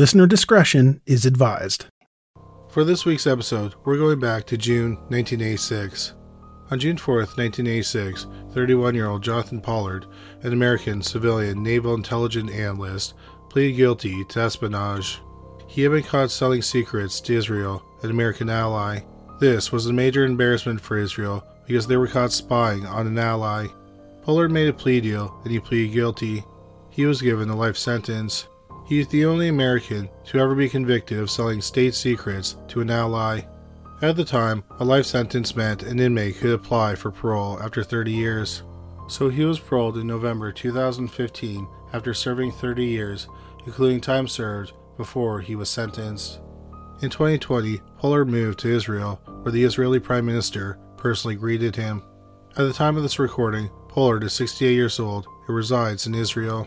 Listener discretion is advised. For this week's episode, we're going back to June 1986. On June 4th, 1986, 31 year old Jonathan Pollard, an American civilian naval intelligence analyst, pleaded guilty to espionage. He had been caught selling secrets to Israel, an American ally. This was a major embarrassment for Israel because they were caught spying on an ally. Pollard made a plea deal and he pleaded guilty. He was given a life sentence. He is the only American to ever be convicted of selling state secrets to an ally. At the time, a life sentence meant an inmate could apply for parole after 30 years. So he was paroled in November 2015 after serving 30 years, including time served before he was sentenced. In 2020, Pollard moved to Israel, where the Israeli Prime Minister personally greeted him. At the time of this recording, Pollard is 68 years old and resides in Israel.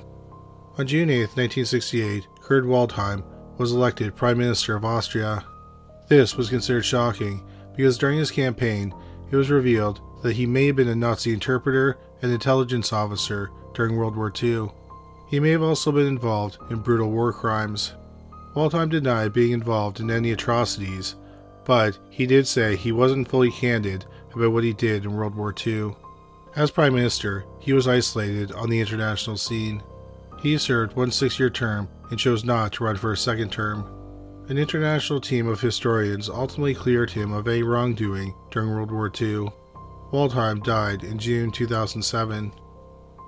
On June 8, 1968, Kurt Waldheim was elected Prime Minister of Austria. This was considered shocking because during his campaign, it was revealed that he may have been a Nazi interpreter and intelligence officer during World War II. He may have also been involved in brutal war crimes. Waldheim denied being involved in any atrocities, but he did say he wasn't fully candid about what he did in World War II. As Prime Minister, he was isolated on the international scene. He served one six year term and chose not to run for a second term. An international team of historians ultimately cleared him of any wrongdoing during World War II. Waldheim died in June 2007.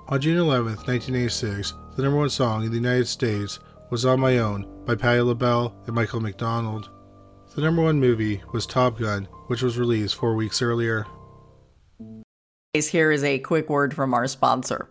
On June 11, 1986, the number one song in the United States was On My Own by Patti LaBelle and Michael McDonald. The number one movie was Top Gun, which was released four weeks earlier. Here is a quick word from our sponsor.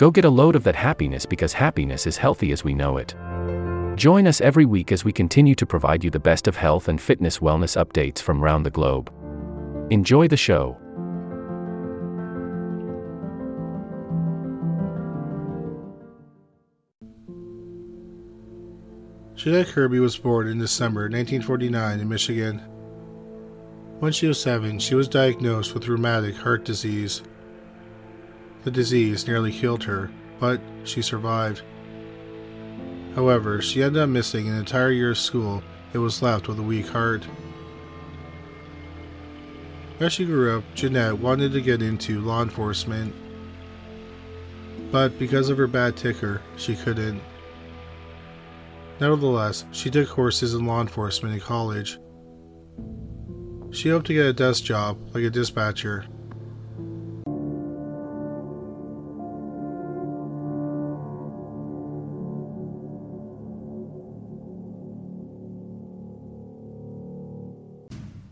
Go get a load of that happiness because happiness is healthy as we know it. Join us every week as we continue to provide you the best of health and fitness wellness updates from around the globe. Enjoy the show. Jeanette Kirby was born in December 1949 in Michigan. When she was seven, she was diagnosed with rheumatic heart disease. The disease nearly killed her, but she survived. However, she ended up missing an entire year of school and was left with a weak heart. As she grew up, Jeanette wanted to get into law enforcement, but because of her bad ticker, she couldn't. Nevertheless, she took courses in law enforcement in college. She hoped to get a desk job like a dispatcher.